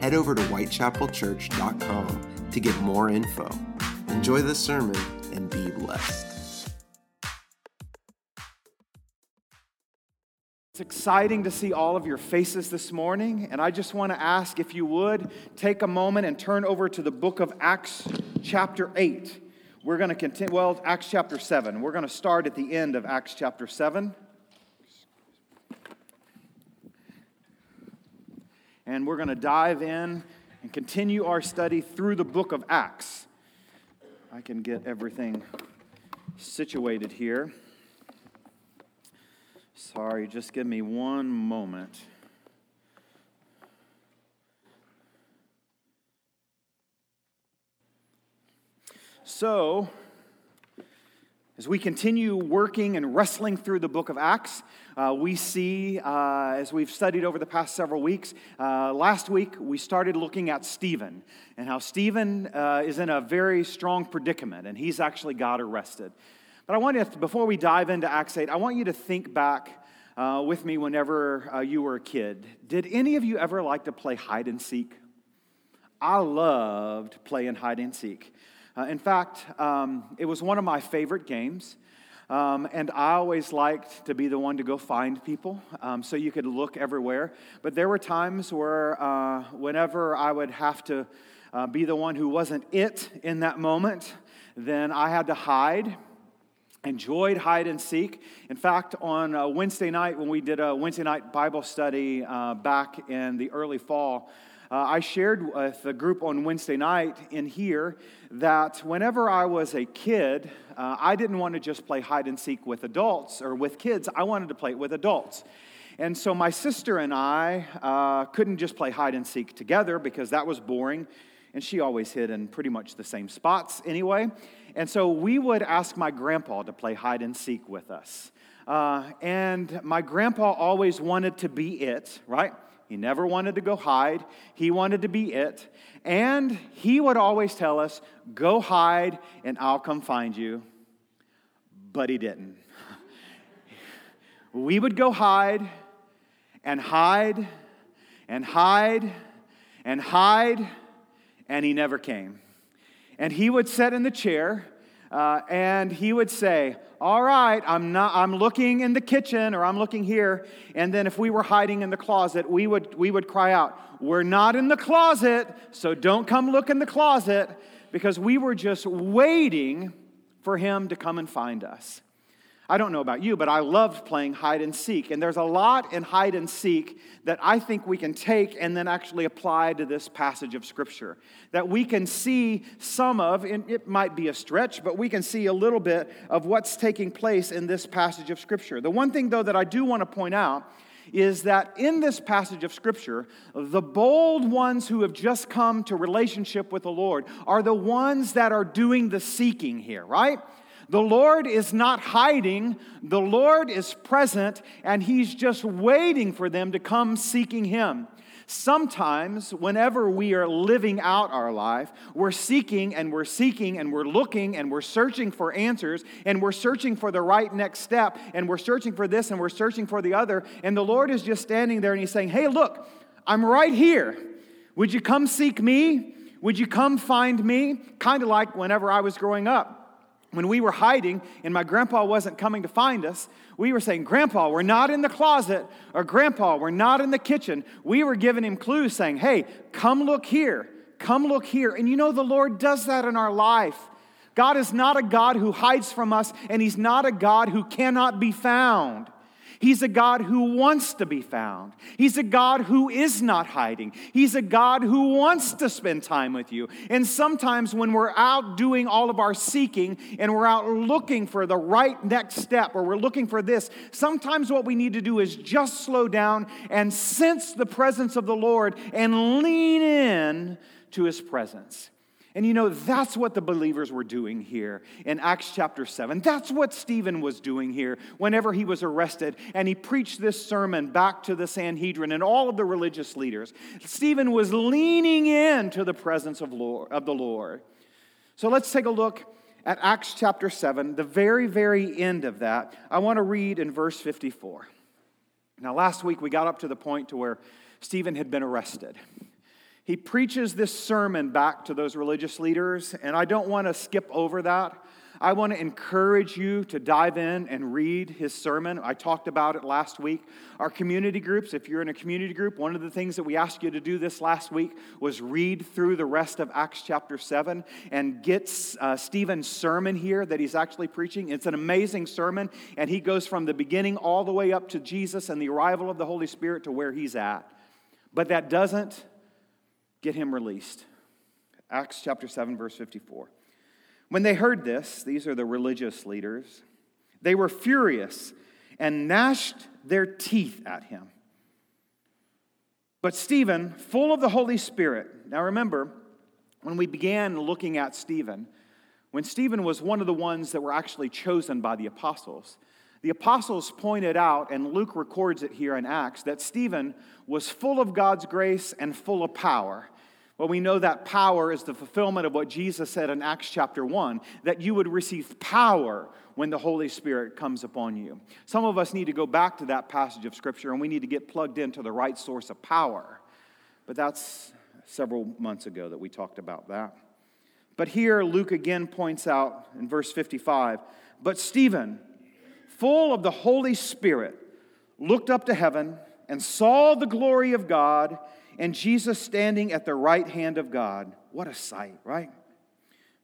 Head over to whitechapelchurch.com to get more info. Enjoy the sermon and be blessed. It's exciting to see all of your faces this morning, and I just want to ask if you would take a moment and turn over to the book of Acts, chapter 8. We're going to continue, well, Acts chapter 7. We're going to start at the end of Acts chapter 7. And we're going to dive in and continue our study through the book of Acts. I can get everything situated here. Sorry, just give me one moment. So, as we continue working and wrestling through the book of Acts, uh, we see, uh, as we've studied over the past several weeks, uh, last week we started looking at Stephen and how Stephen uh, is in a very strong predicament and he's actually got arrested. But I want you, to, before we dive into Acts 8, I want you to think back uh, with me whenever uh, you were a kid. Did any of you ever like to play hide and seek? I loved playing hide and seek. In fact, um, it was one of my favorite games. Um, and I always liked to be the one to go find people um, so you could look everywhere. But there were times where, uh, whenever I would have to uh, be the one who wasn't it in that moment, then I had to hide enjoyed hide and seek. In fact, on uh, Wednesday night, when we did a Wednesday night Bible study uh, back in the early fall, uh, I shared with the group on Wednesday night in here that whenever I was a kid, uh, I didn't want to just play hide and seek with adults or with kids, I wanted to play it with adults. And so my sister and I uh, couldn't just play hide and seek together because that was boring. And she always hid in pretty much the same spots anyway. And so we would ask my grandpa to play hide and seek with us. Uh, and my grandpa always wanted to be it, right? He never wanted to go hide. He wanted to be it. And he would always tell us, Go hide and I'll come find you. But he didn't. we would go hide and hide and hide and hide, and he never came. And he would sit in the chair uh, and he would say, All right, I'm, not, I'm looking in the kitchen or I'm looking here. And then if we were hiding in the closet, we would, we would cry out, We're not in the closet, so don't come look in the closet because we were just waiting for him to come and find us. I don't know about you, but I loved playing hide and seek. And there's a lot in hide and seek that I think we can take and then actually apply to this passage of Scripture. That we can see some of, and it might be a stretch, but we can see a little bit of what's taking place in this passage of Scripture. The one thing, though, that I do want to point out is that in this passage of Scripture, the bold ones who have just come to relationship with the Lord are the ones that are doing the seeking here, right? The Lord is not hiding, the Lord is present, and He's just waiting for them to come seeking Him. Sometimes, whenever we are living out our life, we're seeking and we're seeking and we're looking and we're searching for answers and we're searching for the right next step and we're searching for this and we're searching for the other. And the Lord is just standing there and He's saying, Hey, look, I'm right here. Would you come seek me? Would you come find me? Kind of like whenever I was growing up when we were hiding and my grandpa wasn't coming to find us, we were saying, Grandpa, we're not in the closet, or Grandpa, we're not in the kitchen. We were giving him clues saying, Hey, come look here, come look here. And you know, the Lord does that in our life. God is not a God who hides from us, and He's not a God who cannot be found. He's a God who wants to be found. He's a God who is not hiding. He's a God who wants to spend time with you. And sometimes when we're out doing all of our seeking and we're out looking for the right next step or we're looking for this, sometimes what we need to do is just slow down and sense the presence of the Lord and lean in to his presence. And you know, that's what the believers were doing here in Acts chapter 7. That's what Stephen was doing here whenever he was arrested and he preached this sermon back to the Sanhedrin and all of the religious leaders. Stephen was leaning into the presence of, Lord, of the Lord. So let's take a look at Acts chapter 7, the very, very end of that. I want to read in verse 54. Now, last week we got up to the point to where Stephen had been arrested he preaches this sermon back to those religious leaders, and I don't want to skip over that. I want to encourage you to dive in and read his sermon. I talked about it last week. Our community groups, if you're in a community group, one of the things that we asked you to do this last week was read through the rest of Acts chapter 7 and get uh, Stephen's sermon here that he's actually preaching. It's an amazing sermon, and he goes from the beginning all the way up to Jesus and the arrival of the Holy Spirit to where he's at. But that doesn't get him released. Acts chapter 7, verse 54. When they heard this, these are the religious leaders, they were furious and gnashed their teeth at him. But Stephen, full of the Holy Spirit, now remember, when we began looking at Stephen, when Stephen was one of the ones that were actually chosen by the apostles, the apostles pointed out, and Luke records it here in Acts, that Stephen was full of God's grace and full of power. Well, we know that power is the fulfillment of what Jesus said in Acts chapter 1 that you would receive power when the Holy Spirit comes upon you. Some of us need to go back to that passage of Scripture and we need to get plugged into the right source of power. But that's several months ago that we talked about that. But here, Luke again points out in verse 55 But Stephen, full of the Holy Spirit, looked up to heaven and saw the glory of God and Jesus standing at the right hand of God. What a sight, right?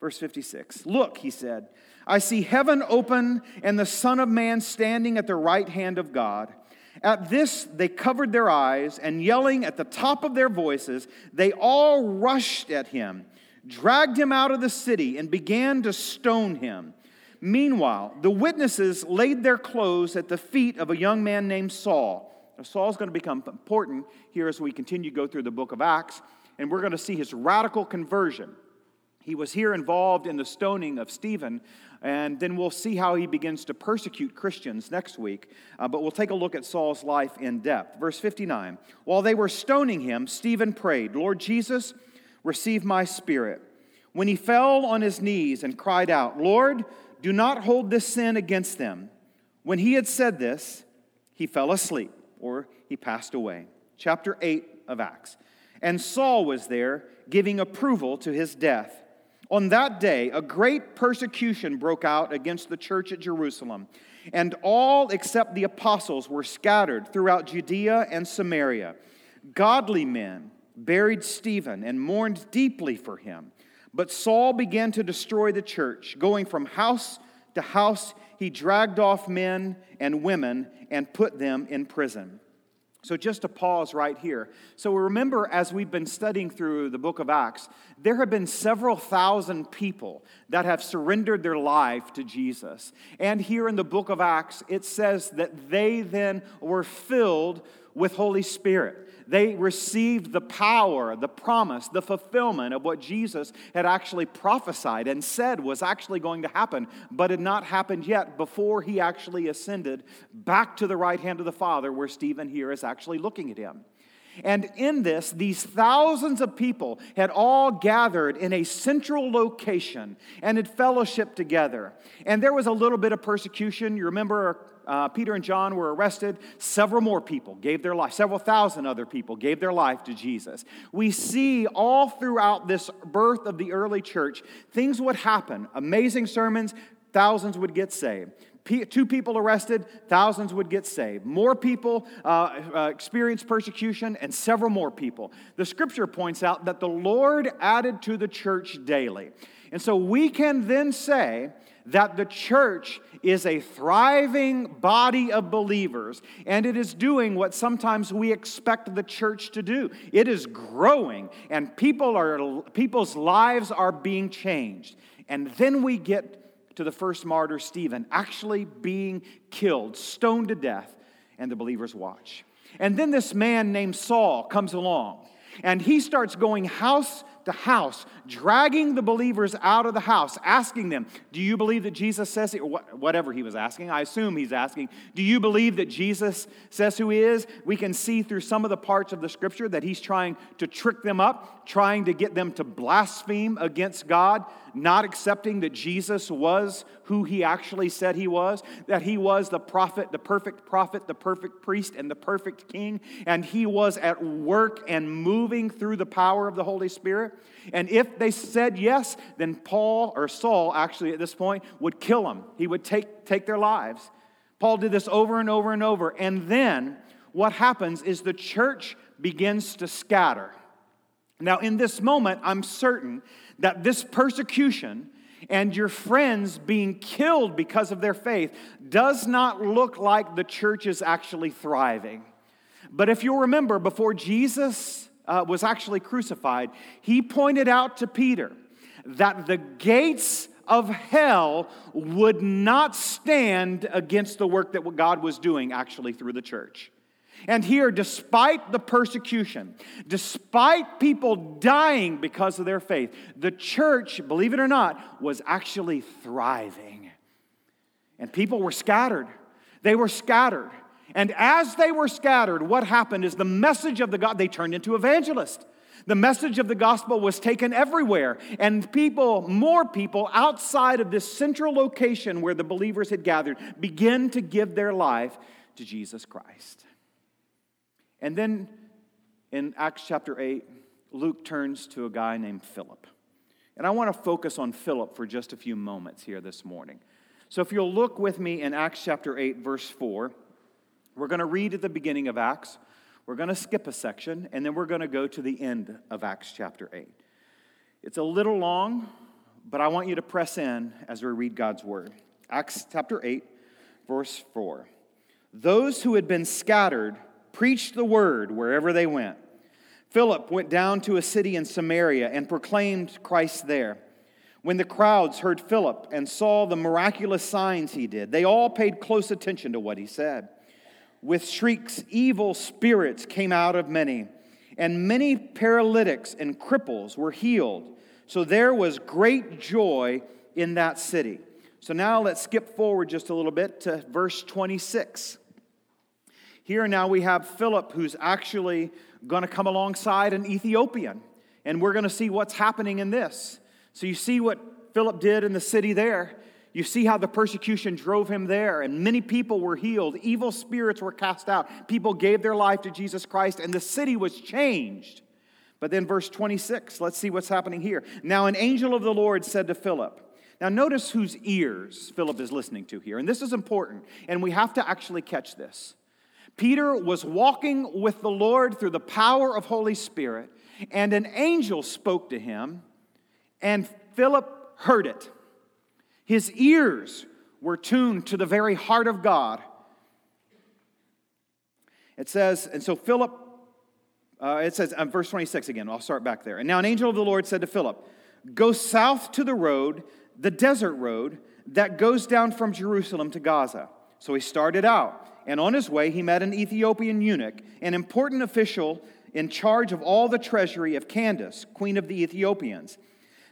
Verse 56 Look, he said, I see heaven open and the Son of Man standing at the right hand of God. At this, they covered their eyes, and yelling at the top of their voices, they all rushed at him, dragged him out of the city, and began to stone him. Meanwhile, the witnesses laid their clothes at the feet of a young man named Saul. Now, Saul's going to become important here as we continue to go through the book of Acts, and we're going to see his radical conversion. He was here involved in the stoning of Stephen, and then we'll see how he begins to persecute Christians next week. Uh, but we'll take a look at Saul's life in depth. Verse 59 While they were stoning him, Stephen prayed, Lord Jesus, receive my spirit. When he fell on his knees and cried out, Lord, do not hold this sin against them. When he had said this, he fell asleep, or he passed away. Chapter 8 of Acts. And Saul was there, giving approval to his death. On that day, a great persecution broke out against the church at Jerusalem, and all except the apostles were scattered throughout Judea and Samaria. Godly men buried Stephen and mourned deeply for him. But Saul began to destroy the church. Going from house to house, he dragged off men and women and put them in prison. So, just to pause right here. So, remember, as we've been studying through the book of Acts, there have been several thousand people that have surrendered their life to Jesus. And here in the book of Acts, it says that they then were filled with Holy Spirit. They received the power, the promise, the fulfillment of what Jesus had actually prophesied and said was actually going to happen, but had not happened yet before he actually ascended back to the right hand of the Father, where Stephen here is actually looking at him. And in this, these thousands of people had all gathered in a central location and had fellowship together. And there was a little bit of persecution. You remember uh, Peter and John were arrested, several more people gave their life, several thousand other people gave their life to Jesus. We see all throughout this birth of the early church, things would happen. Amazing sermons, thousands would get saved. two people arrested, thousands would get saved. More people uh, uh, experienced persecution, and several more people. The scripture points out that the Lord added to the church daily. And so we can then say that the church is a thriving body of believers and it is doing what sometimes we expect the church to do. It is growing and people are, people's lives are being changed. And then we get to the first martyr, Stephen, actually being killed, stoned to death, and the believers watch. And then this man named Saul comes along and he starts going house to house, dragging the believers out of the house, asking them, Do you believe that Jesus says, or whatever he was asking, I assume he's asking, Do you believe that Jesus says who he is? We can see through some of the parts of the scripture that he's trying to trick them up, trying to get them to blaspheme against God, not accepting that Jesus was who he actually said he was, that he was the prophet, the perfect prophet, the perfect priest, and the perfect king, and he was at work and moving through the power of the Holy Spirit. And if they said yes, then Paul or Saul, actually at this point, would kill them. He would take, take their lives. Paul did this over and over and over. And then what happens is the church begins to scatter. Now, in this moment, I'm certain that this persecution and your friends being killed because of their faith does not look like the church is actually thriving. But if you'll remember, before Jesus uh, was actually crucified, he pointed out to Peter that the gates of hell would not stand against the work that God was doing actually through the church. And here, despite the persecution, despite people dying because of their faith, the church, believe it or not, was actually thriving. And people were scattered. They were scattered. And as they were scattered, what happened is the message of the God, they turned into evangelists. The message of the gospel was taken everywhere, and people, more people outside of this central location where the believers had gathered, began to give their life to Jesus Christ. And then in Acts chapter 8, Luke turns to a guy named Philip. And I want to focus on Philip for just a few moments here this morning. So if you'll look with me in Acts chapter 8, verse 4. We're going to read at the beginning of Acts, we're going to skip a section, and then we're going to go to the end of Acts chapter 8. It's a little long, but I want you to press in as we read God's word. Acts chapter 8, verse 4. Those who had been scattered preached the word wherever they went. Philip went down to a city in Samaria and proclaimed Christ there. When the crowds heard Philip and saw the miraculous signs he did, they all paid close attention to what he said. With shrieks, evil spirits came out of many, and many paralytics and cripples were healed. So there was great joy in that city. So now let's skip forward just a little bit to verse 26. Here now we have Philip who's actually going to come alongside an Ethiopian, and we're going to see what's happening in this. So you see what Philip did in the city there. You see how the persecution drove him there, and many people were healed. Evil spirits were cast out. People gave their life to Jesus Christ, and the city was changed. But then, verse 26, let's see what's happening here. Now, an angel of the Lord said to Philip, now, notice whose ears Philip is listening to here, and this is important, and we have to actually catch this. Peter was walking with the Lord through the power of Holy Spirit, and an angel spoke to him, and Philip heard it. His ears were tuned to the very heart of God. It says, and so Philip, uh, it says, um, verse 26 again, I'll start back there. And now an angel of the Lord said to Philip, Go south to the road, the desert road, that goes down from Jerusalem to Gaza. So he started out, and on his way he met an Ethiopian eunuch, an important official in charge of all the treasury of Candace, queen of the Ethiopians.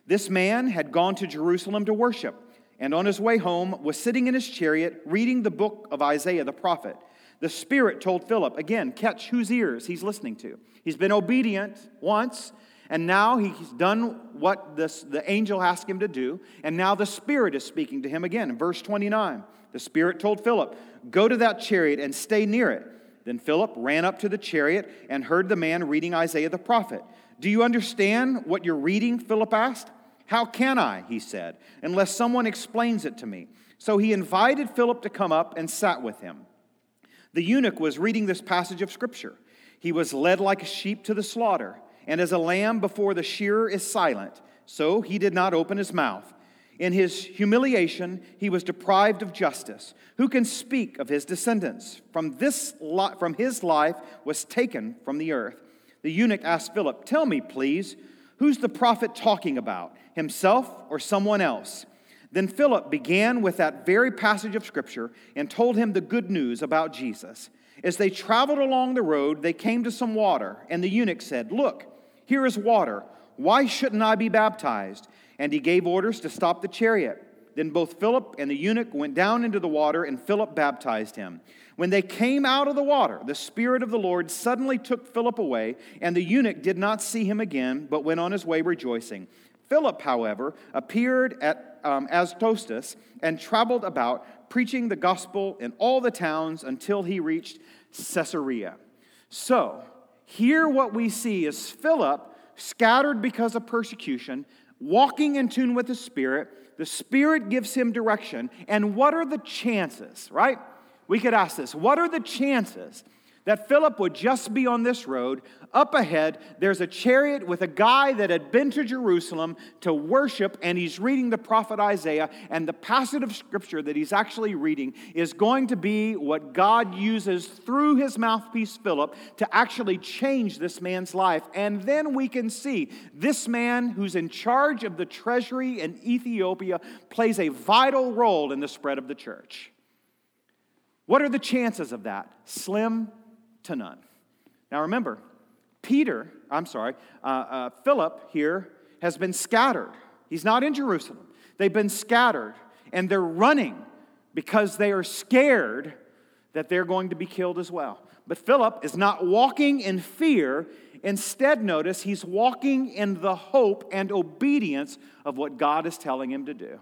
This man had gone to Jerusalem to worship and on his way home was sitting in his chariot reading the book of Isaiah the prophet. The Spirit told Philip, again, catch whose ears he's listening to. He's been obedient once, and now he's done what this, the angel asked him to do, and now the Spirit is speaking to him again. In verse 29, the Spirit told Philip, Go to that chariot and stay near it. Then Philip ran up to the chariot and heard the man reading Isaiah the prophet. Do you understand what you're reading? Philip asked. How can I, he said, unless someone explains it to me? So he invited Philip to come up and sat with him. The eunuch was reading this passage of Scripture. He was led like a sheep to the slaughter, and as a lamb before the shearer is silent, so he did not open his mouth. In his humiliation, he was deprived of justice. Who can speak of his descendants? From, this li- from his life was taken from the earth. The eunuch asked Philip, Tell me, please, who's the prophet talking about, himself or someone else? Then Philip began with that very passage of Scripture and told him the good news about Jesus. As they traveled along the road, they came to some water, and the eunuch said, Look, here is water. Why shouldn't I be baptized? And he gave orders to stop the chariot. Then both Philip and the eunuch went down into the water, and Philip baptized him. When they came out of the water, the Spirit of the Lord suddenly took Philip away, and the eunuch did not see him again, but went on his way rejoicing. Philip, however, appeared at um, Azotus and traveled about, preaching the gospel in all the towns until he reached Caesarea. So, here what we see is Philip scattered because of persecution, walking in tune with the Spirit. The Spirit gives him direction. And what are the chances, right? We could ask this what are the chances that Philip would just be on this road. Up ahead, there's a chariot with a guy that had been to Jerusalem to worship, and he's reading the prophet Isaiah. And the passage of scripture that he's actually reading is going to be what God uses through his mouthpiece, Philip, to actually change this man's life. And then we can see this man who's in charge of the treasury in Ethiopia plays a vital role in the spread of the church. What are the chances of that? Slim to none. Now remember, Peter, I'm sorry, uh, uh, Philip here has been scattered. He's not in Jerusalem. They've been scattered and they're running because they are scared that they're going to be killed as well. But Philip is not walking in fear. Instead, notice he's walking in the hope and obedience of what God is telling him to do.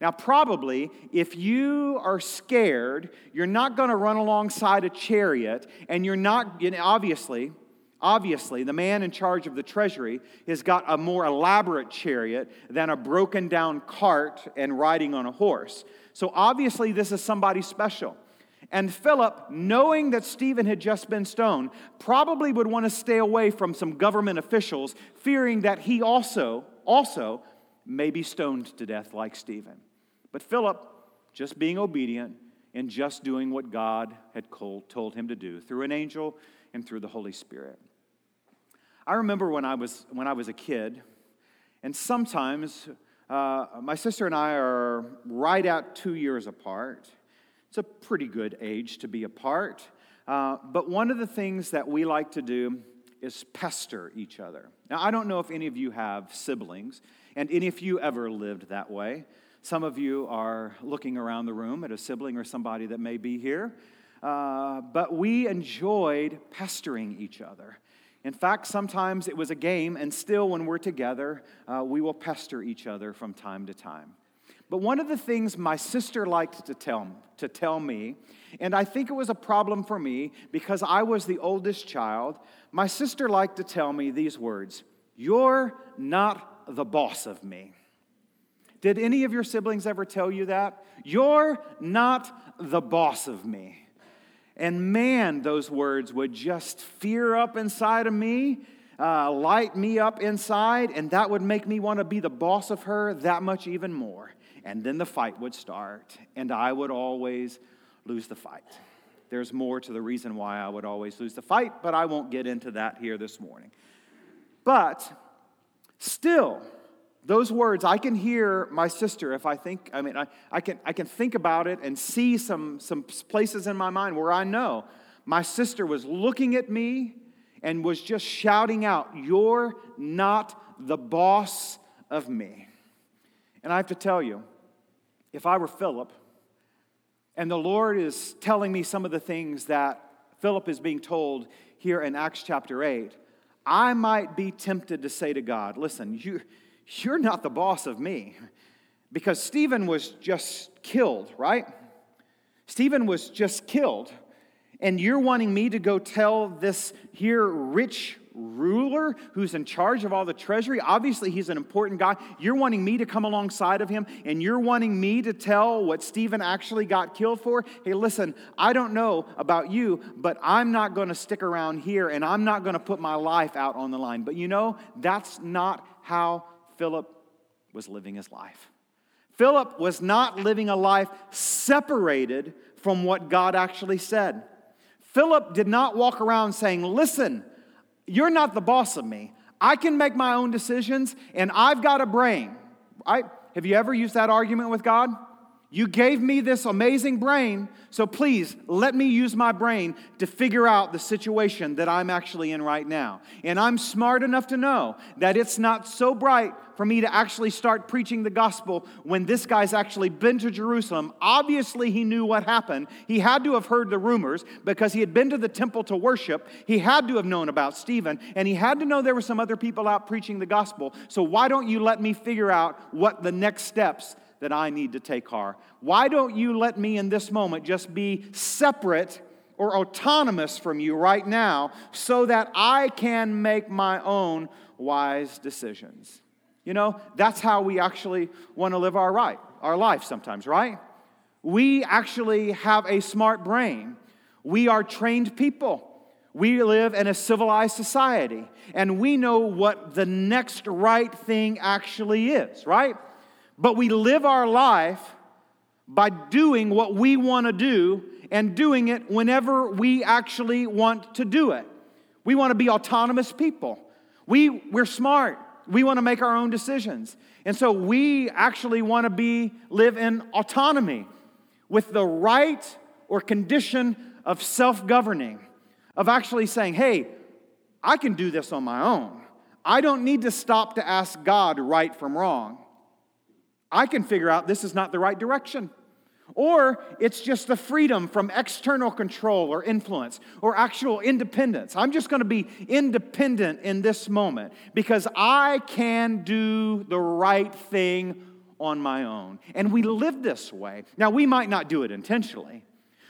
Now, probably, if you are scared, you're not going to run alongside a chariot, and you're not, obviously, obviously, the man in charge of the treasury has got a more elaborate chariot than a broken down cart and riding on a horse. So, obviously, this is somebody special. And Philip, knowing that Stephen had just been stoned, probably would want to stay away from some government officials, fearing that he also, also may be stoned to death like Stephen. But Philip, just being obedient and just doing what God had told him to do through an angel and through the Holy Spirit. I remember when I was, when I was a kid, and sometimes uh, my sister and I are right out two years apart. It's a pretty good age to be apart. Uh, but one of the things that we like to do is pester each other. Now, I don't know if any of you have siblings, and any of you ever lived that way. Some of you are looking around the room at a sibling or somebody that may be here. Uh, but we enjoyed pestering each other. In fact, sometimes it was a game, and still, when we're together, uh, we will pester each other from time to time. But one of the things my sister liked to tell, to tell me, and I think it was a problem for me because I was the oldest child, my sister liked to tell me these words You're not the boss of me. Did any of your siblings ever tell you that? You're not the boss of me. And man, those words would just fear up inside of me, uh, light me up inside, and that would make me want to be the boss of her that much even more. And then the fight would start, and I would always lose the fight. There's more to the reason why I would always lose the fight, but I won't get into that here this morning. But still, those words, I can hear my sister if I think, I mean, I, I, can, I can think about it and see some, some places in my mind where I know my sister was looking at me and was just shouting out, You're not the boss of me. And I have to tell you, if I were Philip, and the Lord is telling me some of the things that Philip is being told here in Acts chapter 8, I might be tempted to say to God, Listen, you you're not the boss of me. Because Stephen was just killed, right? Stephen was just killed. And you're wanting me to go tell this here rich ruler who's in charge of all the treasury. Obviously, he's an important guy. You're wanting me to come alongside of him, and you're wanting me to tell what Stephen actually got killed for. Hey, listen, I don't know about you, but I'm not going to stick around here, and I'm not going to put my life out on the line. But you know, that's not how Philip was living his life. Philip was not living a life separated from what God actually said. Philip did not walk around saying, Listen, you're not the boss of me. I can make my own decisions and I've got a brain. I, have you ever used that argument with God? You gave me this amazing brain, so please let me use my brain to figure out the situation that I'm actually in right now. And I'm smart enough to know that it's not so bright for me to actually start preaching the gospel when this guy's actually been to Jerusalem. Obviously, he knew what happened. He had to have heard the rumors because he had been to the temple to worship. He had to have known about Stephen, and he had to know there were some other people out preaching the gospel. So, why don't you let me figure out what the next steps that I need to take are. Why don't you let me in this moment just be separate or autonomous from you right now so that I can make my own wise decisions? You know, that's how we actually want to live our right, our life sometimes, right? We actually have a smart brain. We are trained people. We live in a civilized society, and we know what the next right thing actually is, right? But we live our life by doing what we want to do and doing it whenever we actually want to do it. We want to be autonomous people. We, we're smart. We want to make our own decisions. And so we actually want to be live in autonomy with the right or condition of self-governing, of actually saying, hey, I can do this on my own. I don't need to stop to ask God right from wrong. I can figure out this is not the right direction. Or it's just the freedom from external control or influence or actual independence. I'm just going to be independent in this moment because I can do the right thing on my own. And we live this way. Now, we might not do it intentionally.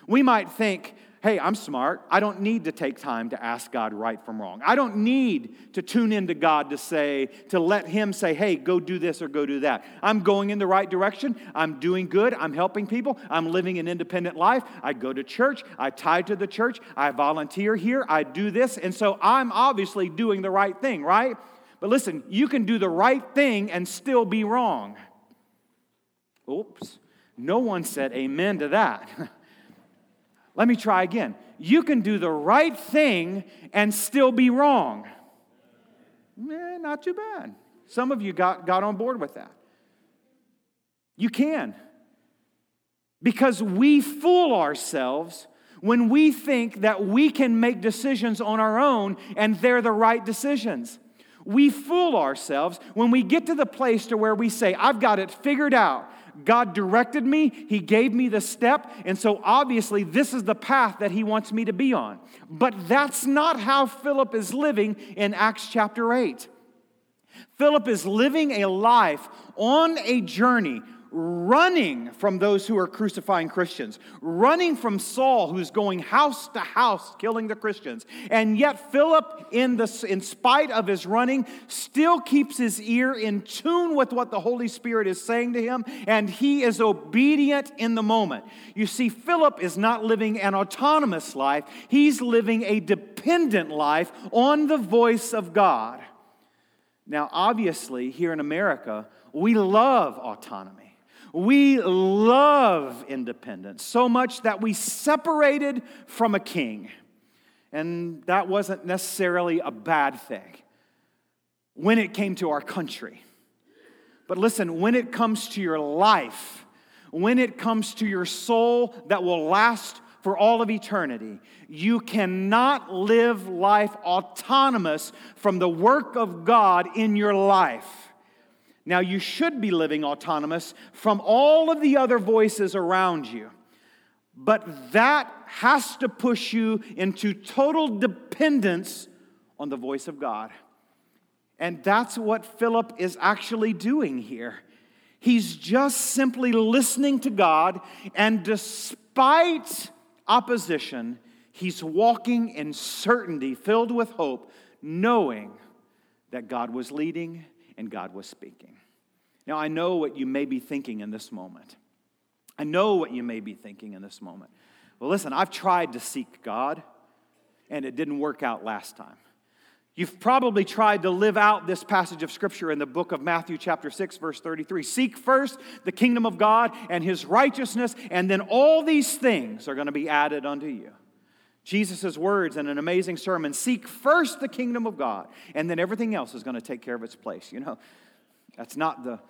We might think, hey, I'm smart. I don't need to take time to ask God right from wrong. I don't need to tune into God to say, to let Him say, hey, go do this or go do that. I'm going in the right direction. I'm doing good. I'm helping people. I'm living an independent life. I go to church. I tie to the church. I volunteer here. I do this. And so I'm obviously doing the right thing, right? But listen, you can do the right thing and still be wrong. Oops. No one said amen to that. Let me try again. You can do the right thing and still be wrong. Eh, not too bad. Some of you got, got on board with that. You can. Because we fool ourselves when we think that we can make decisions on our own and they're the right decisions. We fool ourselves when we get to the place to where we say, I've got it figured out. God directed me, He gave me the step, and so obviously this is the path that He wants me to be on. But that's not how Philip is living in Acts chapter 8. Philip is living a life on a journey running from those who are crucifying Christians, running from Saul, who's going house to house killing the Christians. And yet, Philip, in, the, in spite of his running, still keeps his ear in tune with what the Holy Spirit is saying to him, and he is obedient in the moment. You see, Philip is not living an autonomous life, he's living a dependent life on the voice of God. Now, obviously, here in America, we love autonomy. We love independence so much that we separated from a king. And that wasn't necessarily a bad thing when it came to our country. But listen, when it comes to your life, when it comes to your soul that will last for all of eternity, you cannot live life autonomous from the work of God in your life. Now, you should be living autonomous from all of the other voices around you. But that has to push you into total dependence on the voice of God. And that's what Philip is actually doing here. He's just simply listening to God, and despite opposition, he's walking in certainty, filled with hope, knowing that God was leading and God was speaking. Now, I know what you may be thinking in this moment. I know what you may be thinking in this moment. Well, listen, I've tried to seek God, and it didn't work out last time. You've probably tried to live out this passage of scripture in the book of Matthew, chapter 6, verse 33. Seek first the kingdom of God and his righteousness, and then all these things are going to be added unto you. Jesus' words in an amazing sermon seek first the kingdom of God, and then everything else is going to take care of its place. You know, that's not the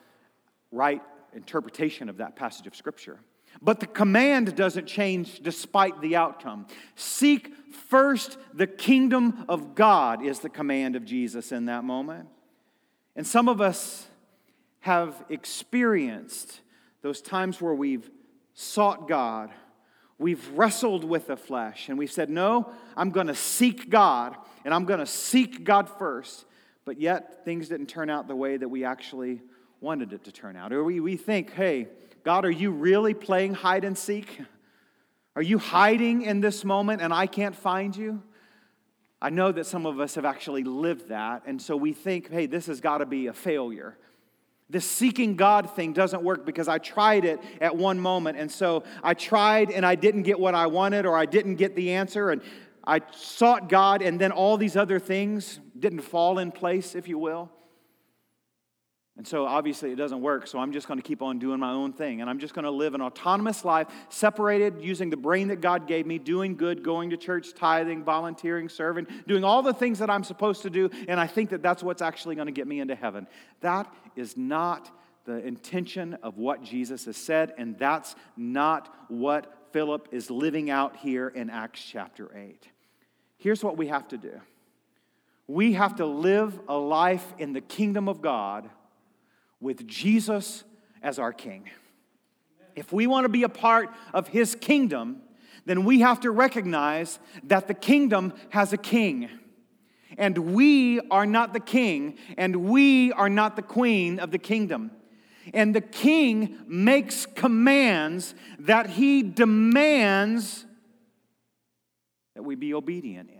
right interpretation of that passage of scripture. But the command doesn't change despite the outcome. Seek first the kingdom of God, is the command of Jesus in that moment. And some of us have experienced those times where we've sought God, we've wrestled with the flesh, and we've said, No, I'm going to seek God, and I'm going to seek God first. But yet, things didn't turn out the way that we actually wanted it to turn out. Or we, we think, hey, God, are you really playing hide and seek? Are you hiding in this moment and I can't find you? I know that some of us have actually lived that, and so we think, hey, this has got to be a failure. This seeking God thing doesn't work because I tried it at one moment, and so I tried and I didn't get what I wanted, or I didn't get the answer, and I sought God, and then all these other things didn't fall in place, if you will. And so obviously it doesn't work, so I'm just going to keep on doing my own thing. And I'm just going to live an autonomous life, separated, using the brain that God gave me, doing good, going to church, tithing, volunteering, serving, doing all the things that I'm supposed to do. And I think that that's what's actually going to get me into heaven. That is not the intention of what Jesus has said, and that's not what Philip is living out here in Acts chapter 8. Here's what we have to do we have to live a life in the kingdom of God with Jesus as our king. If we want to be a part of his kingdom, then we have to recognize that the kingdom has a king. And we are not the king, and we are not the queen of the kingdom. And the king makes commands that he demands that we be obedient in.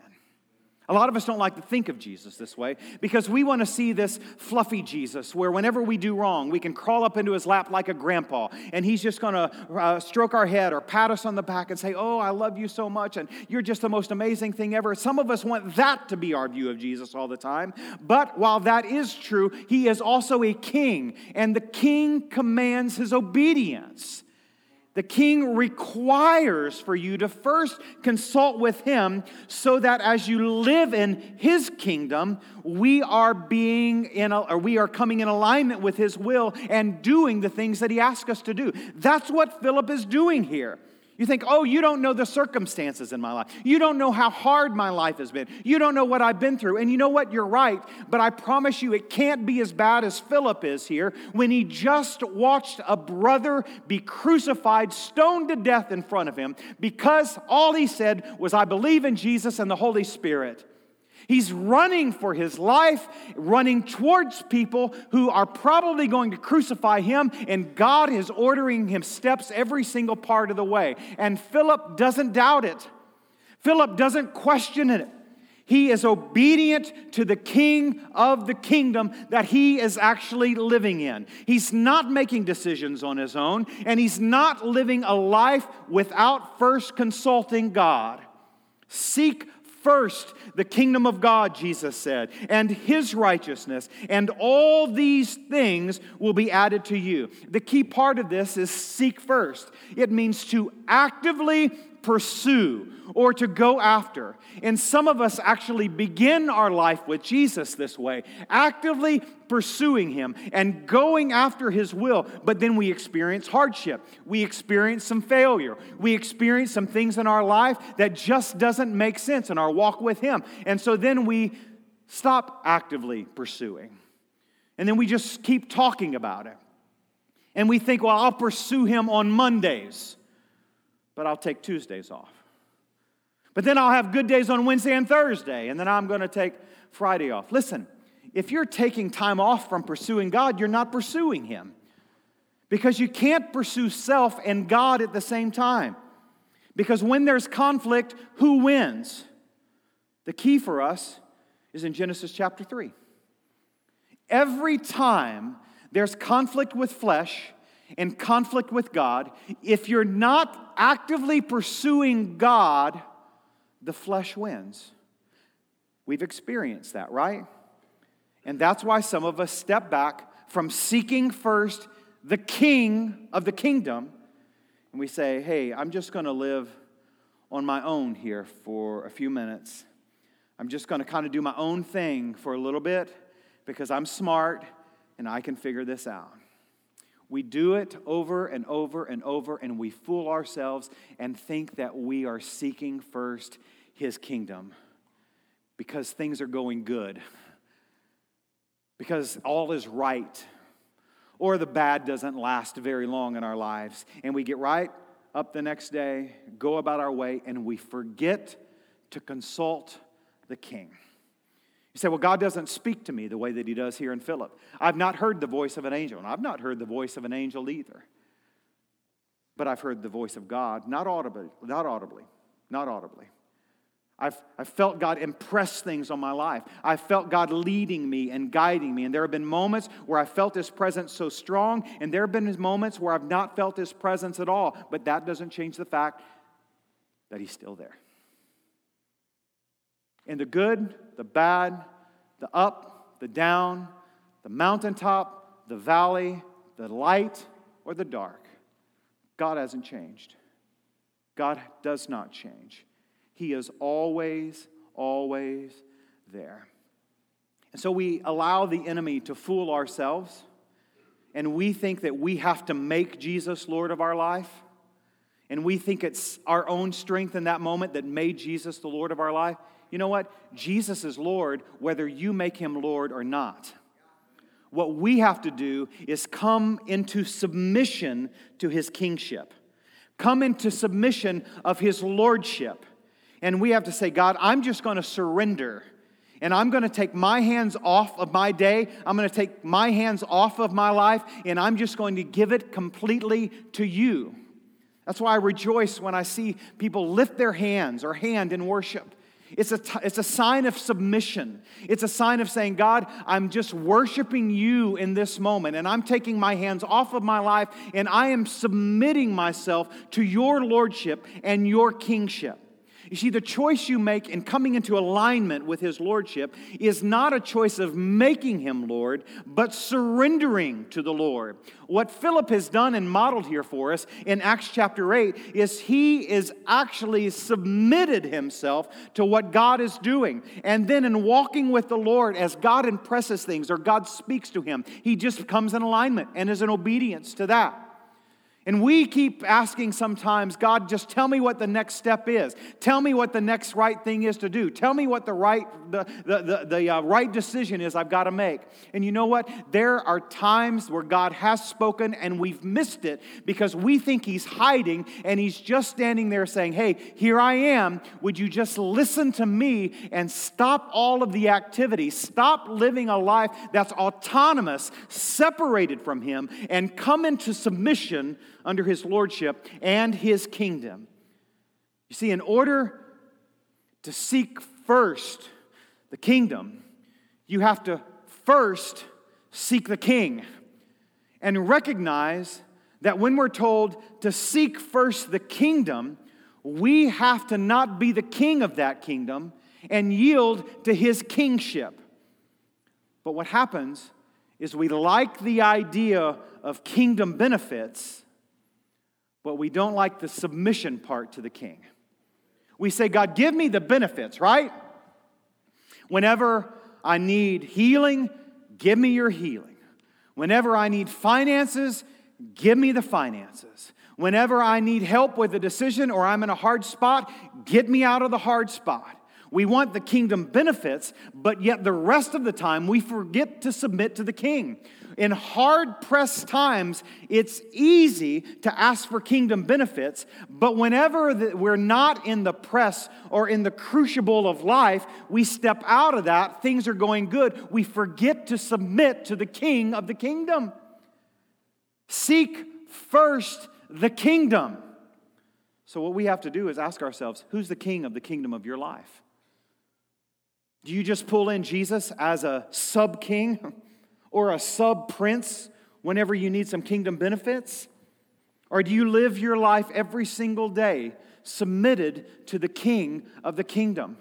A lot of us don't like to think of Jesus this way because we want to see this fluffy Jesus where whenever we do wrong, we can crawl up into his lap like a grandpa and he's just going to uh, stroke our head or pat us on the back and say, Oh, I love you so much and you're just the most amazing thing ever. Some of us want that to be our view of Jesus all the time. But while that is true, he is also a king and the king commands his obedience. The king requires for you to first consult with him so that as you live in his kingdom, we are being in a, or we are coming in alignment with his will and doing the things that he asks us to do. That's what Philip is doing here. You think, oh, you don't know the circumstances in my life. You don't know how hard my life has been. You don't know what I've been through. And you know what? You're right. But I promise you, it can't be as bad as Philip is here when he just watched a brother be crucified, stoned to death in front of him because all he said was, I believe in Jesus and the Holy Spirit. He's running for his life, running towards people who are probably going to crucify him, and God is ordering him steps every single part of the way. And Philip doesn't doubt it, Philip doesn't question it. He is obedient to the king of the kingdom that he is actually living in. He's not making decisions on his own, and he's not living a life without first consulting God. Seek first the kingdom of God, Jesus said, and his righteousness, and all these things will be added to you. The key part of this is seek first. It means to actively pursue or to go after. And some of us actually begin our life with Jesus this way, actively pursuing Him and going after His will, but then we experience hardship. We experience some failure. We experience some things in our life that just doesn't make sense in our walk with Him. And so then we stop actively pursuing. And then we just keep talking about it. And we think, well, I'll pursue Him on Mondays but I'll take Tuesdays off. But then I'll have good days on Wednesday and Thursday, and then I'm going to take Friday off. Listen, if you're taking time off from pursuing God, you're not pursuing Him. Because you can't pursue self and God at the same time. Because when there's conflict, who wins? The key for us is in Genesis chapter 3. Every time there's conflict with flesh, in conflict with God, if you're not actively pursuing God, the flesh wins. We've experienced that, right? And that's why some of us step back from seeking first the king of the kingdom and we say, hey, I'm just going to live on my own here for a few minutes. I'm just going to kind of do my own thing for a little bit because I'm smart and I can figure this out. We do it over and over and over, and we fool ourselves and think that we are seeking first His kingdom because things are going good, because all is right, or the bad doesn't last very long in our lives. And we get right up the next day, go about our way, and we forget to consult the king. You say, Well, God doesn't speak to me the way that He does here in Philip. I've not heard the voice of an angel, and I've not heard the voice of an angel either. But I've heard the voice of God, not audibly, not audibly, not audibly. I've, I've felt God impress things on my life. I've felt God leading me and guiding me. And there have been moments where I felt His presence so strong, and there have been moments where I've not felt His presence at all. But that doesn't change the fact that He's still there. In the good, the bad, the up, the down, the mountaintop, the valley, the light, or the dark, God hasn't changed. God does not change. He is always, always there. And so we allow the enemy to fool ourselves, and we think that we have to make Jesus Lord of our life. And we think it's our own strength in that moment that made Jesus the Lord of our life. You know what? Jesus is Lord whether you make him Lord or not. What we have to do is come into submission to his kingship, come into submission of his lordship. And we have to say, God, I'm just going to surrender. And I'm going to take my hands off of my day. I'm going to take my hands off of my life. And I'm just going to give it completely to you. That's why I rejoice when I see people lift their hands or hand in worship. It's a, t- it's a sign of submission. It's a sign of saying, God, I'm just worshiping you in this moment, and I'm taking my hands off of my life, and I am submitting myself to your lordship and your kingship. You see, the choice you make in coming into alignment with His Lordship is not a choice of making Him Lord, but surrendering to the Lord. What Philip has done and modeled here for us in Acts chapter 8 is he is actually submitted himself to what God is doing. And then in walking with the Lord, as God impresses things or God speaks to him, he just comes in alignment and is in obedience to that. And we keep asking sometimes, God, just tell me what the next step is. Tell me what the next right thing is to do. Tell me what the right, the, the, the, the uh, right decision is I've got to make. And you know what? There are times where God has spoken and we've missed it because we think He's hiding and He's just standing there saying, Hey, here I am. Would you just listen to me and stop all of the activity? Stop living a life that's autonomous, separated from Him, and come into submission under his lordship and his kingdom. You see, in order to seek first the kingdom, you have to first seek the king and recognize that when we're told to seek first the kingdom, we have to not be the king of that kingdom and yield to his kingship. But what happens is we like the idea of kingdom benefits, but we don't like the submission part to the king. We say, God, give me the benefits, right? Whenever I need healing, give me your healing. Whenever I need finances, give me the finances. Whenever I need help with a decision or I'm in a hard spot, get me out of the hard spot. We want the kingdom benefits, but yet the rest of the time we forget to submit to the king. In hard pressed times, it's easy to ask for kingdom benefits, but whenever we're not in the press or in the crucible of life, we step out of that, things are going good, we forget to submit to the king of the kingdom. Seek first the kingdom. So, what we have to do is ask ourselves who's the king of the kingdom of your life? Do you just pull in Jesus as a sub king? or a sub prince whenever you need some kingdom benefits? Or do you live your life every single day submitted to the king of the kingdom?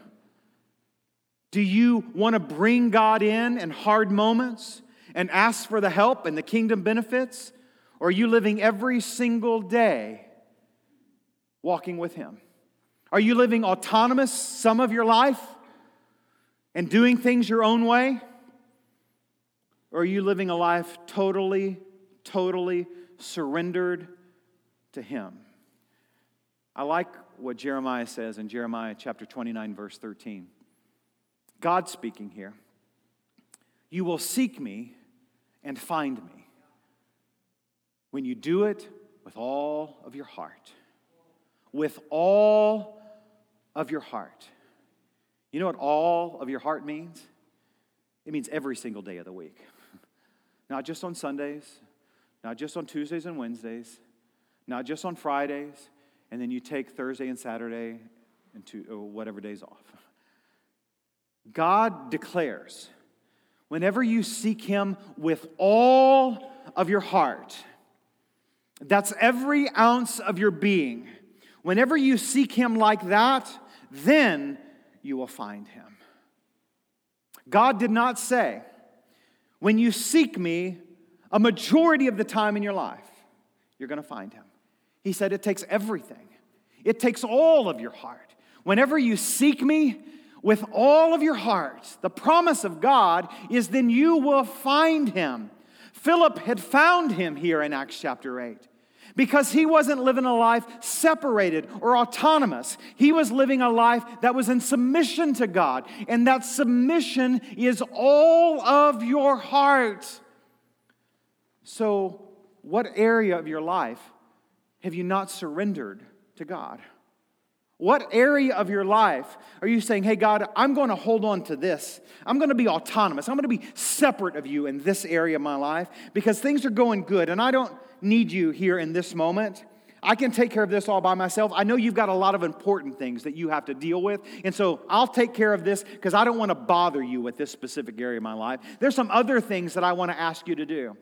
Do you want to bring God in in hard moments and ask for the help and the kingdom benefits? Or are you living every single day walking with Him? Are you living autonomous some of your life and doing things your own way? Or are you living a life totally, totally surrendered to Him? I like what Jeremiah says in Jeremiah chapter 29, verse 13. God speaking here. You will seek me and find me when you do it with all of your heart. With all of your heart. You know what all of your heart means? It means every single day of the week. Not just on Sundays, not just on Tuesdays and Wednesdays, not just on Fridays, and then you take Thursday and Saturday and two, or uh, whatever days off. God declares, whenever you seek Him with all of your heart, that's every ounce of your being. Whenever you seek Him like that, then you will find Him. God did not say, when you seek me a majority of the time in your life, you're going to find Him. He said it takes everything, it takes all of your heart. Whenever you seek me with all of your heart, the promise of God is then you will find him. Philip had found him here in Acts chapter 8 because he wasn't living a life separated or autonomous. He was living a life that was in submission to God, and that submission is all of your heart. So, what area of your life have you not surrendered to God? What area of your life are you saying, hey, God, I'm going to hold on to this? I'm going to be autonomous. I'm going to be separate of you in this area of my life because things are going good and I don't need you here in this moment. I can take care of this all by myself. I know you've got a lot of important things that you have to deal with. And so I'll take care of this because I don't want to bother you with this specific area of my life. There's some other things that I want to ask you to do.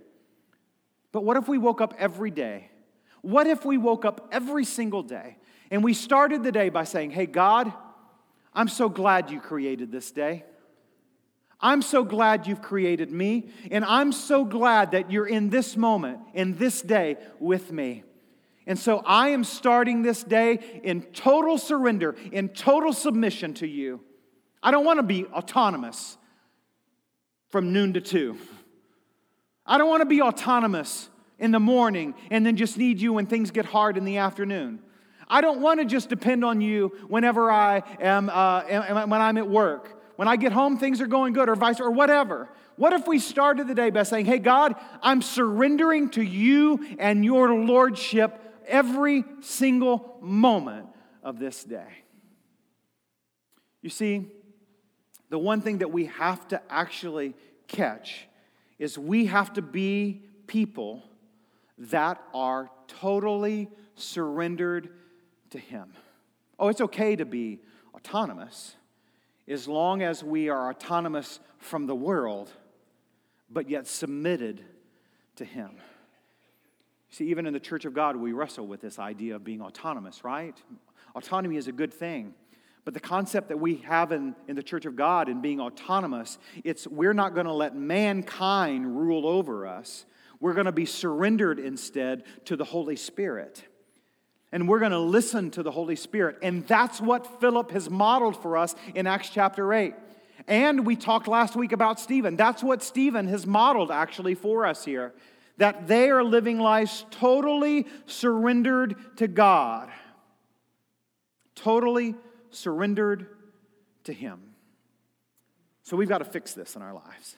But what if we woke up every day what if we woke up every single day and we started the day by saying, Hey, God, I'm so glad you created this day. I'm so glad you've created me, and I'm so glad that you're in this moment, in this day with me. And so I am starting this day in total surrender, in total submission to you. I don't want to be autonomous from noon to two. I don't want to be autonomous in the morning and then just need you when things get hard in the afternoon. I don't want to just depend on you whenever I am, uh, when I'm at work. When I get home, things are going good, or vice or whatever. What if we started the day by saying, "Hey God, I'm surrendering to you and your lordship every single moment of this day." You see, the one thing that we have to actually catch is we have to be people that are totally surrendered to Him. Oh, it's okay to be autonomous as long as we are autonomous from the world, but yet submitted to Him. See, even in the church of God, we wrestle with this idea of being autonomous, right? Autonomy is a good thing. But the concept that we have in, in the church of God in being autonomous, it's we're not going to let mankind rule over us. We're going to be surrendered instead to the Holy Spirit. And we're going to listen to the Holy Spirit. And that's what Philip has modeled for us in Acts chapter 8. And we talked last week about Stephen. That's what Stephen has modeled actually for us here that they are living lives totally surrendered to God, totally surrendered to Him. So we've got to fix this in our lives.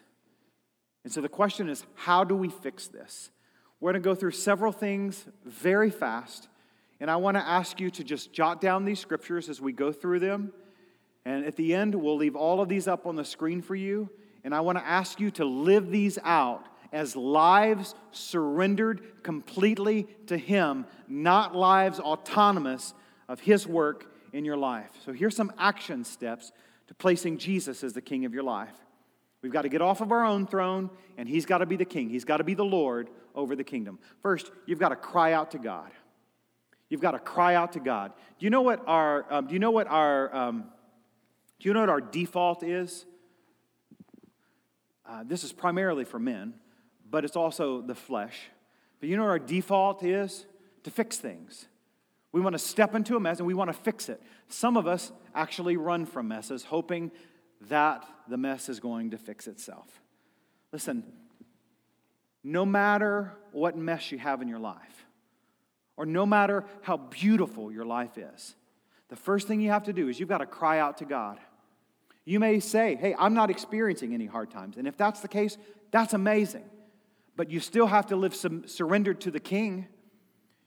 And so the question is how do we fix this? We're going to go through several things very fast. And I want to ask you to just jot down these scriptures as we go through them. And at the end, we'll leave all of these up on the screen for you. And I want to ask you to live these out as lives surrendered completely to Him, not lives autonomous of His work in your life. So here's some action steps to placing Jesus as the King of your life. We've got to get off of our own throne, and He's got to be the king. He's got to be the Lord over the kingdom. First, you've got to cry out to God. You've got to cry out to God. Do you know what our, um, do you know what our um, Do you know what our default is? Uh, this is primarily for men, but it's also the flesh. But you know what our default is? To fix things. We want to step into a mess and we want to fix it. Some of us actually run from messes, hoping that the mess is going to fix itself. Listen, no matter what mess you have in your life, or no matter how beautiful your life is, the first thing you have to do is you've got to cry out to God. You may say, Hey, I'm not experiencing any hard times. And if that's the case, that's amazing. But you still have to live some, surrendered to the King.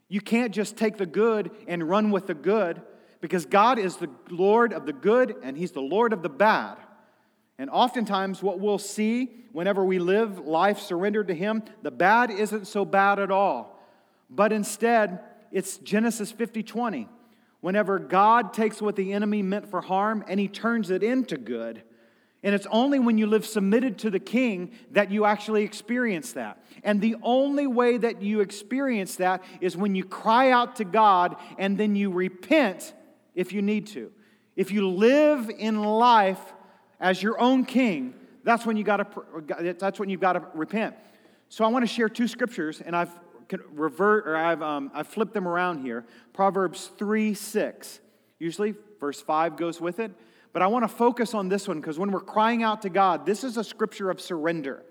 You can't just take the good and run with the good because God is the Lord of the good and He's the Lord of the bad. And oftentimes, what we'll see whenever we live life surrendered to Him, the bad isn't so bad at all. But instead, it's Genesis 50 20. Whenever God takes what the enemy meant for harm and He turns it into good. And it's only when you live submitted to the king that you actually experience that. And the only way that you experience that is when you cry out to God and then you repent if you need to. If you live in life as your own king, that's when you got to that's when you've got to repent. So I want to share two scriptures, and I've revert or I've um, I've flipped them around here. Proverbs three six. Usually, verse five goes with it, but I want to focus on this one because when we're crying out to God, this is a scripture of surrender.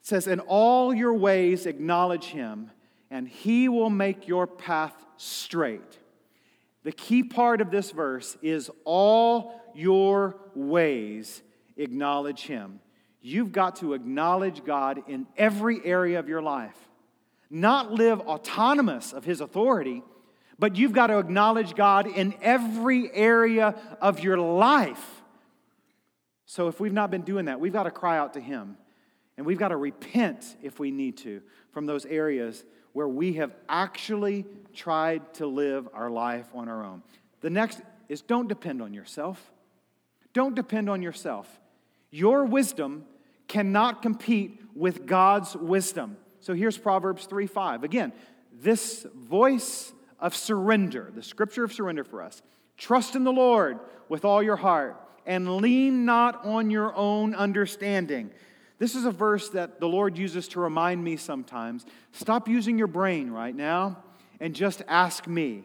It says, "In all your ways acknowledge Him, and He will make your path straight." The key part of this verse is all your ways acknowledge Him. You've got to acknowledge God in every area of your life. Not live autonomous of His authority, but you've got to acknowledge God in every area of your life. So if we've not been doing that, we've got to cry out to Him. And we've got to repent if we need to from those areas where we have actually tried to live our life on our own. The next is don't depend on yourself. Don't depend on yourself. Your wisdom cannot compete with God's wisdom. So here's Proverbs 3 5. Again, this voice of surrender, the scripture of surrender for us. Trust in the Lord with all your heart and lean not on your own understanding. This is a verse that the Lord uses to remind me sometimes. Stop using your brain right now and just ask me.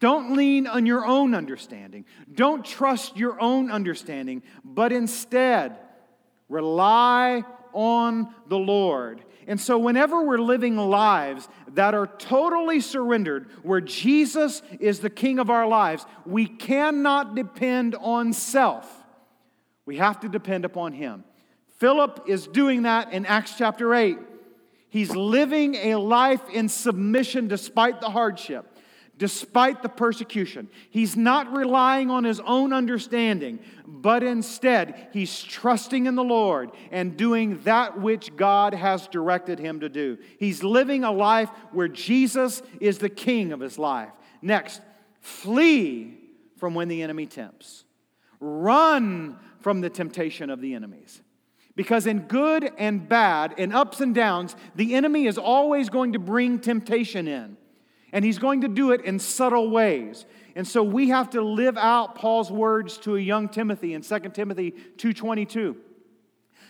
Don't lean on your own understanding. Don't trust your own understanding, but instead rely on the Lord. And so, whenever we're living lives that are totally surrendered, where Jesus is the king of our lives, we cannot depend on self. We have to depend upon Him. Philip is doing that in Acts chapter 8. He's living a life in submission despite the hardship, despite the persecution. He's not relying on his own understanding, but instead, he's trusting in the Lord and doing that which God has directed him to do. He's living a life where Jesus is the king of his life. Next, flee from when the enemy tempts, run from the temptation of the enemies. Because in good and bad, in ups and downs, the enemy is always going to bring temptation in. And he's going to do it in subtle ways. And so we have to live out Paul's words to a young Timothy in 2 Timothy 2:22.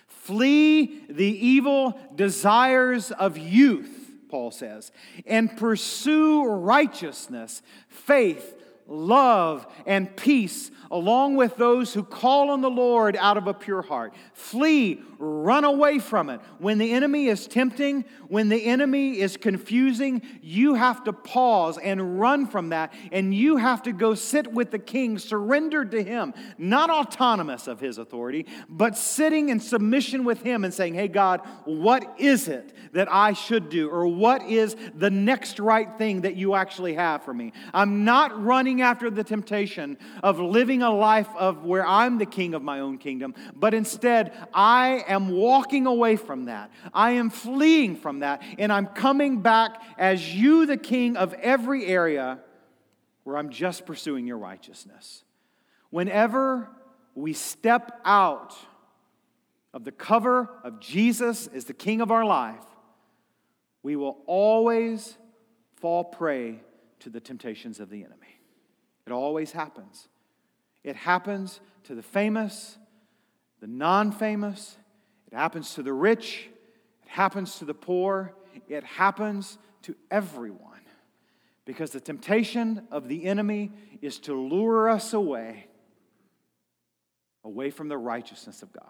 Flee the evil desires of youth, Paul says, and pursue righteousness, faith, love, and peace along with those who call on the Lord out of a pure heart. Flee, run away from it. When the enemy is tempting, when the enemy is confusing, you have to pause and run from that, and you have to go sit with the king, surrendered to him, not autonomous of his authority, but sitting in submission with him and saying, Hey, God, what is it that I should do? Or what is the next right thing that you actually have for me? I'm not running after the temptation of living a life of where I'm the king of my own kingdom, but instead I am walking away from that. I am fleeing from that, and I'm coming back as you, the king of every area where I'm just pursuing your righteousness. Whenever we step out of the cover of Jesus as the king of our life, we will always fall prey to the temptations of the enemy. It always happens. It happens to the famous, the non famous, it happens to the rich, it happens to the poor, it happens to everyone. Because the temptation of the enemy is to lure us away, away from the righteousness of God.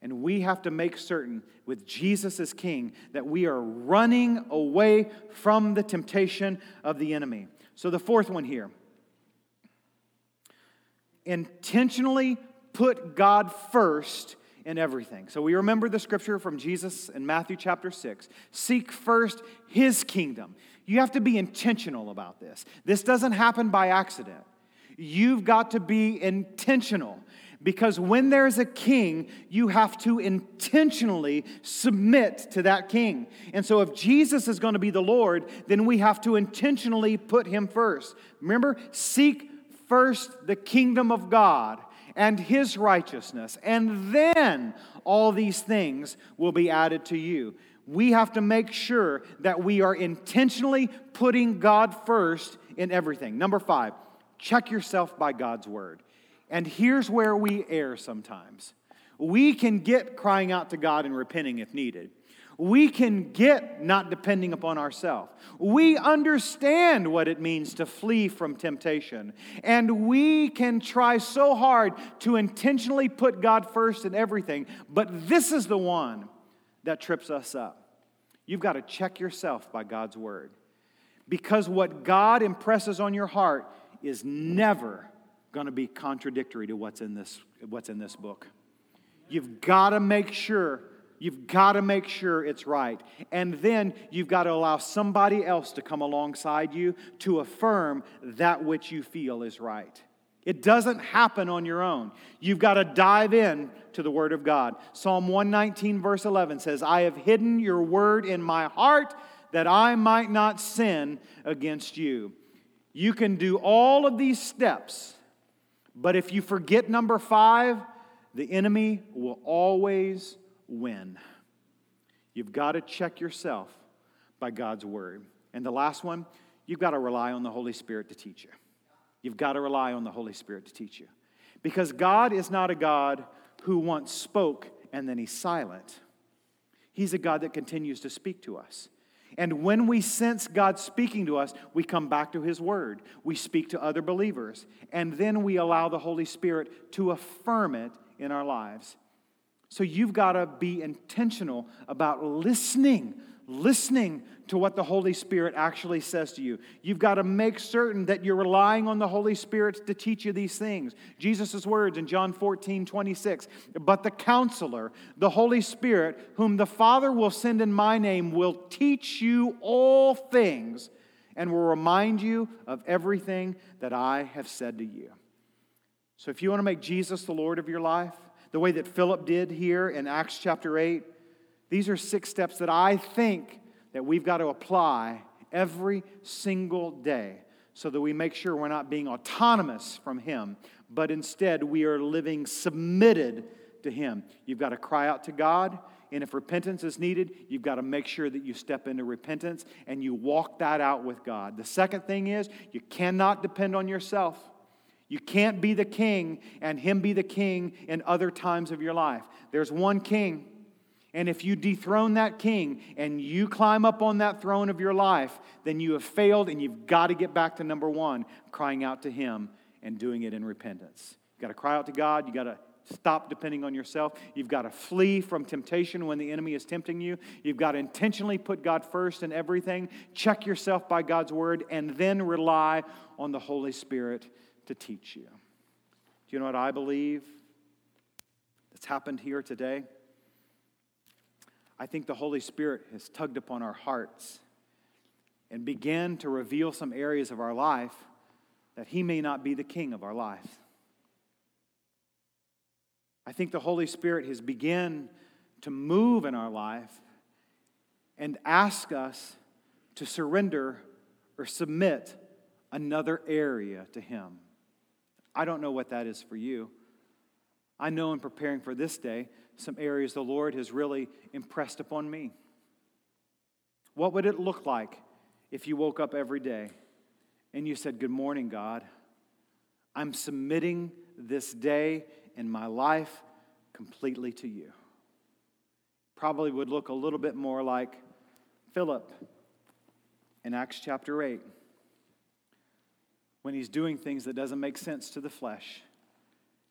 And we have to make certain, with Jesus as King, that we are running away from the temptation of the enemy. So, the fourth one here intentionally put God first in everything. So we remember the scripture from Jesus in Matthew chapter 6 seek first his kingdom. You have to be intentional about this. This doesn't happen by accident. You've got to be intentional because when there's a king, you have to intentionally submit to that king. And so, if Jesus is going to be the Lord, then we have to intentionally put him first. Remember, seek first the kingdom of God and his righteousness, and then all these things will be added to you. We have to make sure that we are intentionally putting God first in everything. Number five, check yourself by God's word. And here's where we err sometimes. We can get crying out to God and repenting if needed we can get not depending upon ourselves. We understand what it means to flee from temptation. And we can try so hard to intentionally put God first in everything. But this is the one that trips us up. You've got to check yourself by God's word. Because what God impresses on your heart is never going to be contradictory to what's in this, what's in this book. You've got to make sure You've got to make sure it's right. And then you've got to allow somebody else to come alongside you to affirm that which you feel is right. It doesn't happen on your own. You've got to dive in to the Word of God. Psalm 119, verse 11 says, I have hidden your word in my heart that I might not sin against you. You can do all of these steps, but if you forget number five, the enemy will always win. You've got to check yourself by God's word. And the last one, you've got to rely on the Holy Spirit to teach you. You've got to rely on the Holy Spirit to teach you. Because God is not a God who once spoke and then he's silent. He's a God that continues to speak to us. And when we sense God speaking to us, we come back to His Word. We speak to other believers. And then we allow the Holy Spirit to affirm it in our lives. So you've got to be intentional about listening, listening to what the Holy Spirit actually says to you. You've got to make certain that you're relying on the Holy Spirit to teach you these things. Jesus' words in John 14, 26. But the counselor, the Holy Spirit, whom the Father will send in my name, will teach you all things and will remind you of everything that I have said to you. So if you want to make Jesus the Lord of your life, the way that Philip did here in Acts chapter 8. These are six steps that I think that we've got to apply every single day so that we make sure we're not being autonomous from him, but instead we are living submitted to him. You've got to cry out to God, and if repentance is needed, you've got to make sure that you step into repentance and you walk that out with God. The second thing is you cannot depend on yourself. You can't be the king and him be the king in other times of your life. There's one king. And if you dethrone that king and you climb up on that throne of your life, then you have failed and you've got to get back to number one, crying out to him and doing it in repentance. You've got to cry out to God. You've got to stop depending on yourself. You've got to flee from temptation when the enemy is tempting you. You've got to intentionally put God first in everything. Check yourself by God's word and then rely on the Holy Spirit to teach you. Do you know what I believe that's happened here today? I think the Holy Spirit has tugged upon our hearts and began to reveal some areas of our life that He may not be the king of our life. I think the Holy Spirit has begun to move in our life and ask us to surrender or submit another area to Him. I don't know what that is for you. I know in preparing for this day, some areas the Lord has really impressed upon me. What would it look like if you woke up every day and you said, Good morning, God. I'm submitting this day in my life completely to you. Probably would look a little bit more like Philip in Acts chapter 8 when he's doing things that doesn't make sense to the flesh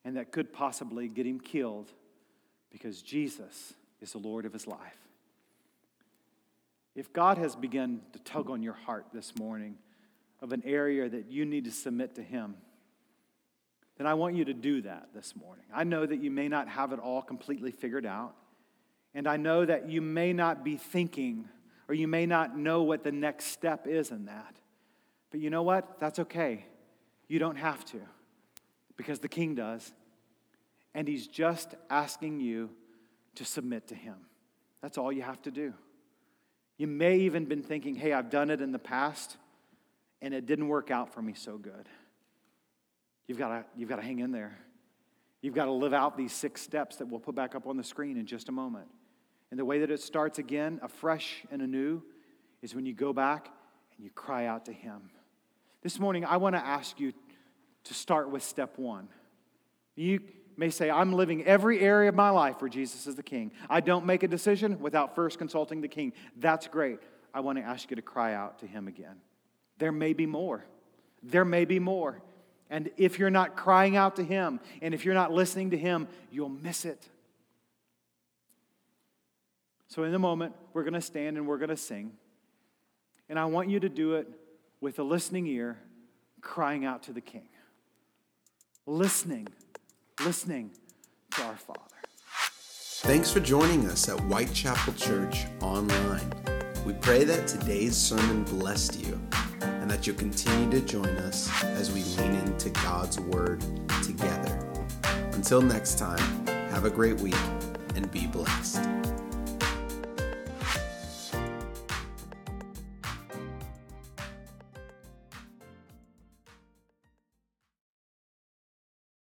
and that could possibly get him killed because Jesus is the Lord of his life. If God has begun to tug on your heart this morning of an area that you need to submit to him, then I want you to do that this morning. I know that you may not have it all completely figured out, and I know that you may not be thinking or you may not know what the next step is in that. But you know what? That's okay. You don't have to because the king does. And he's just asking you to submit to him. That's all you have to do. You may even been thinking, "Hey, I've done it in the past and it didn't work out for me so good." You've got to you've got to hang in there. You've got to live out these six steps that we'll put back up on the screen in just a moment. And the way that it starts again, afresh and anew, is when you go back and you cry out to Him. This morning, I want to ask you to start with step one. You may say, I'm living every area of my life where Jesus is the King. I don't make a decision without first consulting the King. That's great. I want to ask you to cry out to Him again. There may be more. There may be more. And if you're not crying out to Him and if you're not listening to Him, you'll miss it. So, in a moment, we're going to stand and we're going to sing. And I want you to do it with a listening ear, crying out to the King. Listening, listening to our Father. Thanks for joining us at Whitechapel Church online. We pray that today's sermon blessed you and that you'll continue to join us as we lean into God's Word together. Until next time, have a great week and be blessed.